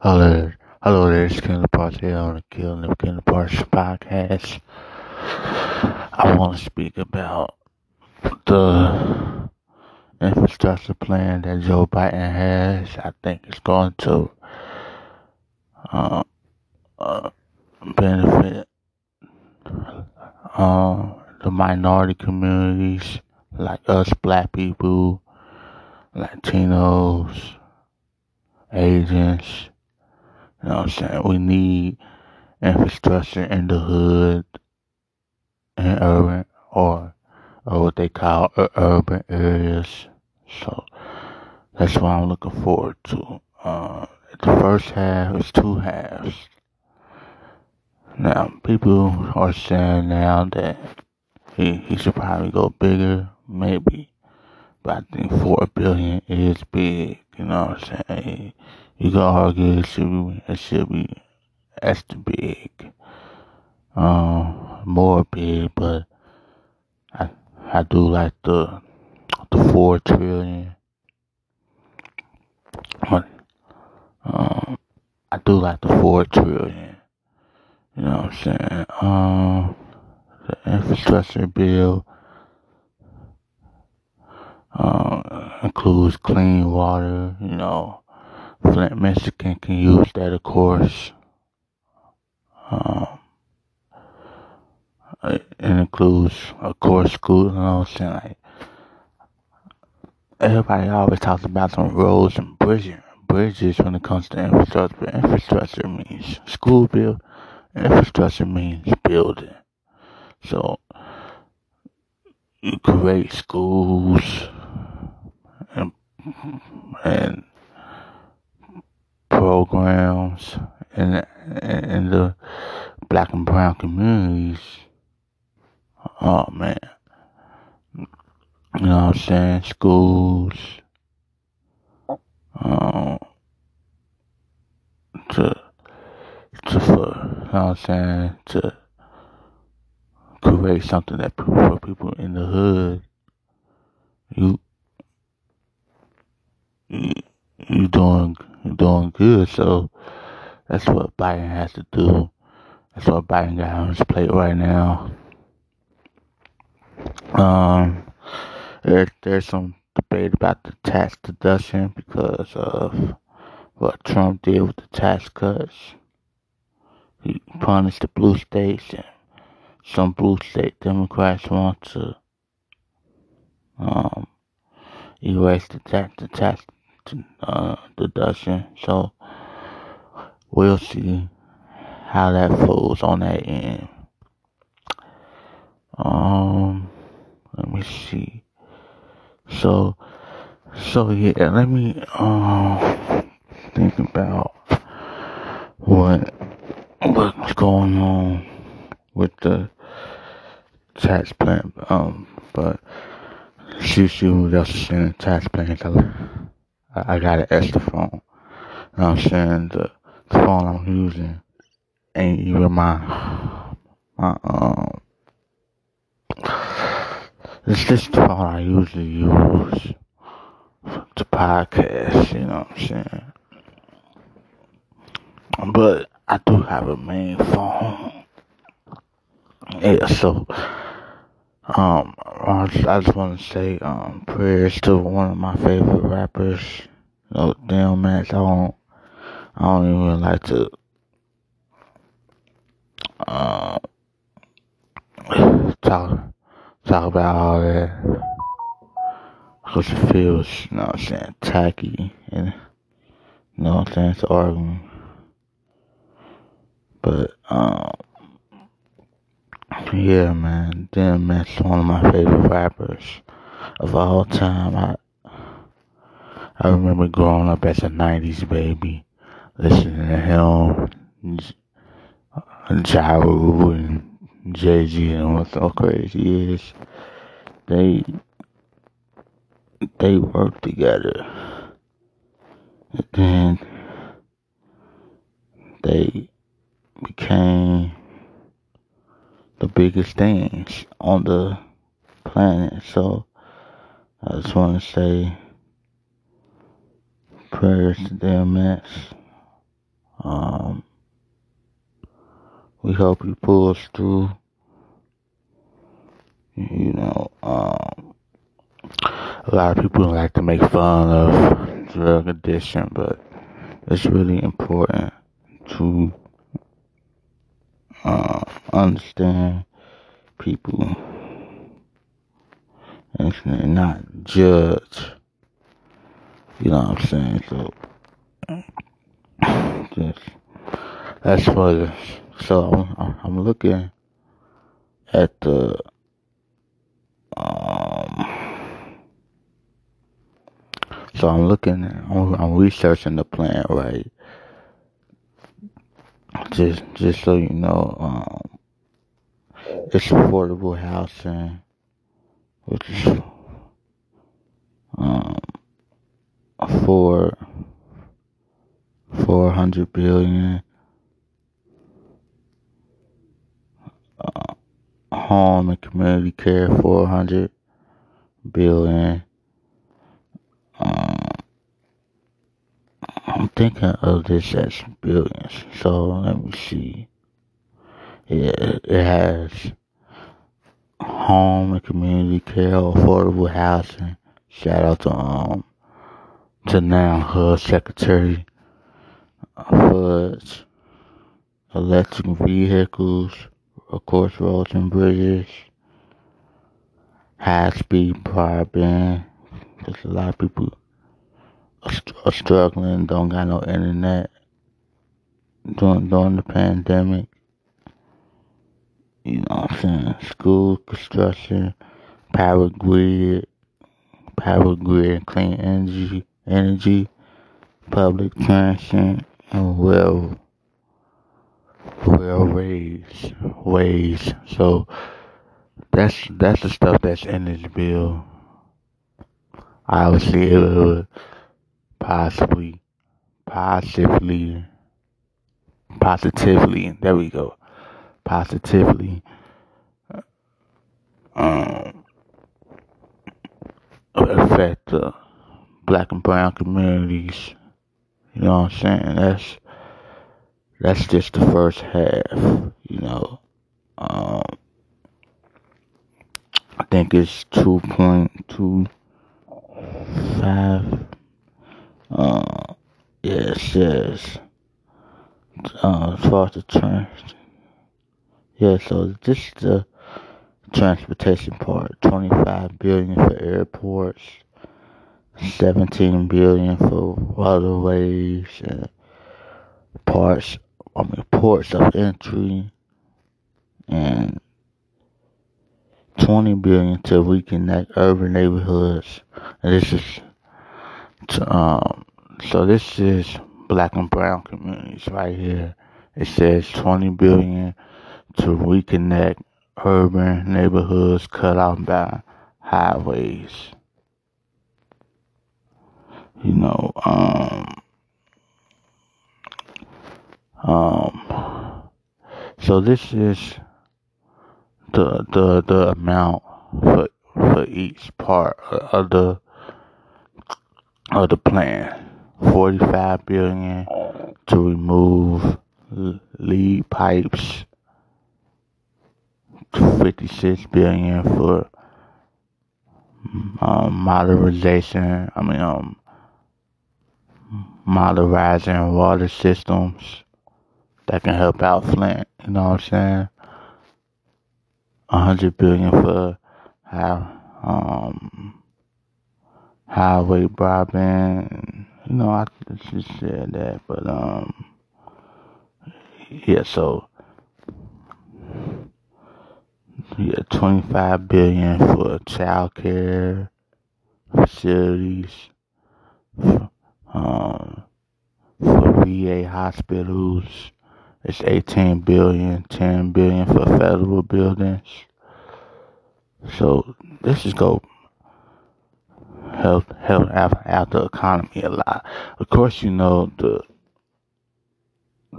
Hello. Hello there, it's Kendall Parks here on Kendall Parks podcast. I want to speak about the infrastructure plan that Joe Biden has. I think it's going to uh, uh, benefit uh, the minority communities like us, black people, Latinos, Asians You know what I'm saying? We need infrastructure in the hood and urban or or what they call urban areas. So that's what I'm looking forward to. Uh, the first half is two halves. Now people are saying now that he, he should probably go bigger, maybe. But I think four billion is big, you know what I'm saying? You can argue it should be it should be extra big, um, more big, but I I do like the the four trillion. But, um, I do like the four trillion. You know what I'm saying? Um, the infrastructure bill uh, includes clean water. You know, Flint, Michigan can use that, of course. Um, it includes, of course, school. You know what I'm saying? Like, everybody always talks about some roads and bridges, bridges when it comes to infrastructure. Infrastructure means school build. Infrastructure means building. So you create schools and and programs in in the black and brown communities. Oh man, you know what I'm saying? Schools, um, to to for you know what I'm saying to create something that for people in the hood. You you, you doing good, so that's what Biden has to do. That's what Biden got on his plate right now. Um, there, there's some debate about the tax deduction because of what Trump did with the tax cuts. He punished the blue states, and some blue state Democrats want to um, erase the tax, the tax uh, deduction. So we'll see how that falls on that end. Um, let me see. So, so yeah, let me um think about what what's going on with the tax plan. Um, but she she else is saying tax plan. I, I got an extra phone. You know what I'm saying the, the phone I'm using ain't even my my um. It's just the phone I usually use to podcast. You know what I'm saying. But I do have a main phone. Yeah, so um, I just, want to say um prayers to one of my favorite rappers. You damn DMX. I don't, I don't even like to uh talk talk about all that because it feels, you know what I'm saying, tacky and you know what I'm saying, it's arguing. But um yeah man, DMX one of my favorite rappers of all time. I I remember growing up as a nineties baby, listening to him Ja and Jay Z and what's so crazy is they they work together. And then they became biggest things on the planet. So I just want to say prayers to them, DMX Um, we hope he pulls through. You know, um, a lot of people like to make fun of drug addiction, but it's really important to uh, understand people and not judge. You know what I'm saying? So, just that's what. So I'm, I'm looking at the um. So I'm looking. I'm, I'm researching the plant right? Just, just so you know, um, it's affordable housing, which is um, for four hundred billion. Uh, home and community care, four hundred billion. Um, I'm thinking of this as billions. So let me see. It, it has home and community care, affordable housing. Shout out to um to now her secretary Fudge, electric vehicles, of course roads and bridges, high speed broadband. There's a lot of people are struggling, don't got no internet during during the pandemic. You know what I'm saying? School construction, power grid, power grid, clean energy, energy, public transit, and well, well raised ways. So that's that's the stuff that's in this bill. Obviously, it would possibly, positively, positively. There we go. Positively. Um, affect the black and brown communities. You know what I'm saying? That's that's just the first half. You know, um, I think it's two point two five. Uh, it says uh, as far as the trans. Yeah, so this is the transportation part. Twenty five billion for airports 17 billion for waterways and parts, I mean, ports of entry, and 20 billion to reconnect urban neighborhoods. And this is, to, um, so this is black and brown communities right here. It says 20 billion to reconnect urban neighborhoods cut off by highways you know, um, um, so this is the the the amount for for each part of the of the plan. Forty five billion to remove lead pipes. Fifty six billion for um, modernization. I mean, um, modernizing water systems that can help out Flint. You know what I'm saying? A hundred billion for how um highway broadband. Know, I just said that, but um, yeah. So yeah, twenty five billion for child care facilities. Um, for VA hospitals, it's 18 billion, 10 billion for federal buildings. So this is go help help out, out the economy a lot. Of course, you know the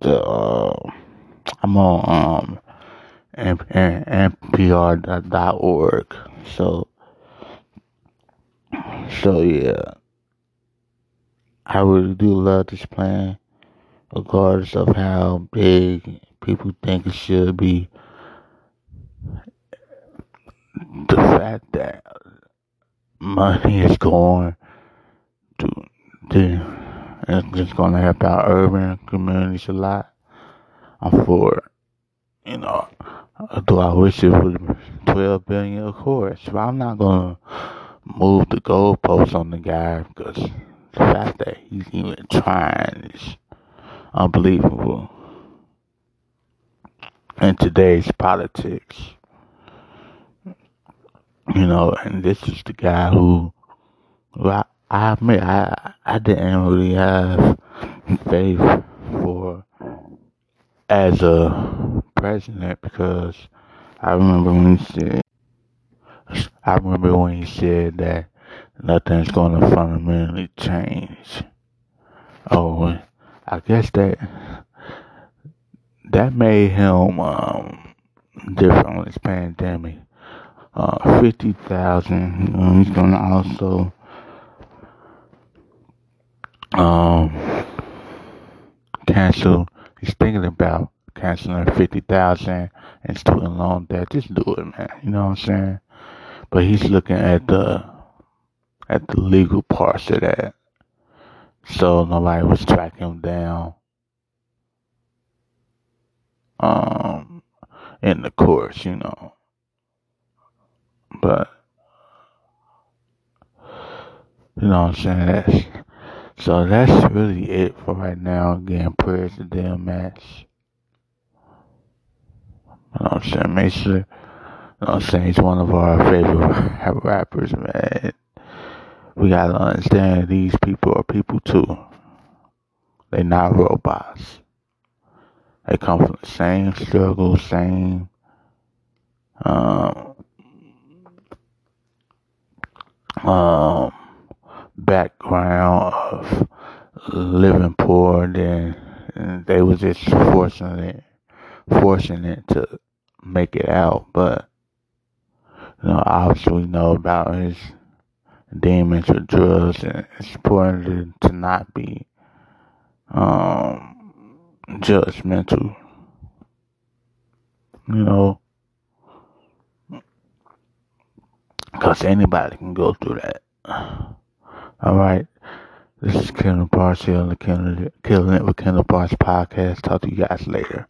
the uh, I'm on um npr.org. So so yeah. I really do love this plan. regardless of how big people think it should be. The fact that money is going to, to it's just to help out urban communities a lot. I'm for it. You know, do I wish it was 12 billion? Of course. But I'm not to move the goalposts on the guy because the fact that he's even trying is unbelievable in today's politics. You know, and this is the guy who, well, I, I admit, I, I didn't really have faith for as a president because I remember when he said, I remember when he said that nothing's going to fundamentally change. Oh, I guess that that made him um, different on this pandemic. Uh, fifty thousand. Um, he's gonna also um, cancel. He's thinking about canceling fifty thousand and student loan debt. Just do it, man. You know what I'm saying? But he's looking at the at the legal parts of that, so nobody was tracking him down. Um, in the courts, you know. But you know what I'm saying? That's so that's really it for right now. Again, prayers to DMX. You know what I'm saying? Make sure you know what I'm saying he's one of our favorite rappers, man. We gotta understand these people are people too. They not robots. They come from the same struggle, same um, um, background of living poor, then they were just fortunate, fortunate to make it out. But you know, obviously, know about his demons with drugs, and it's important to, to not be um, judgmental. You know, because anybody can go through that. All right. This is Kendall Parks here on the Kendall, Killing It with Kendall Parks podcast. Talk to you guys later.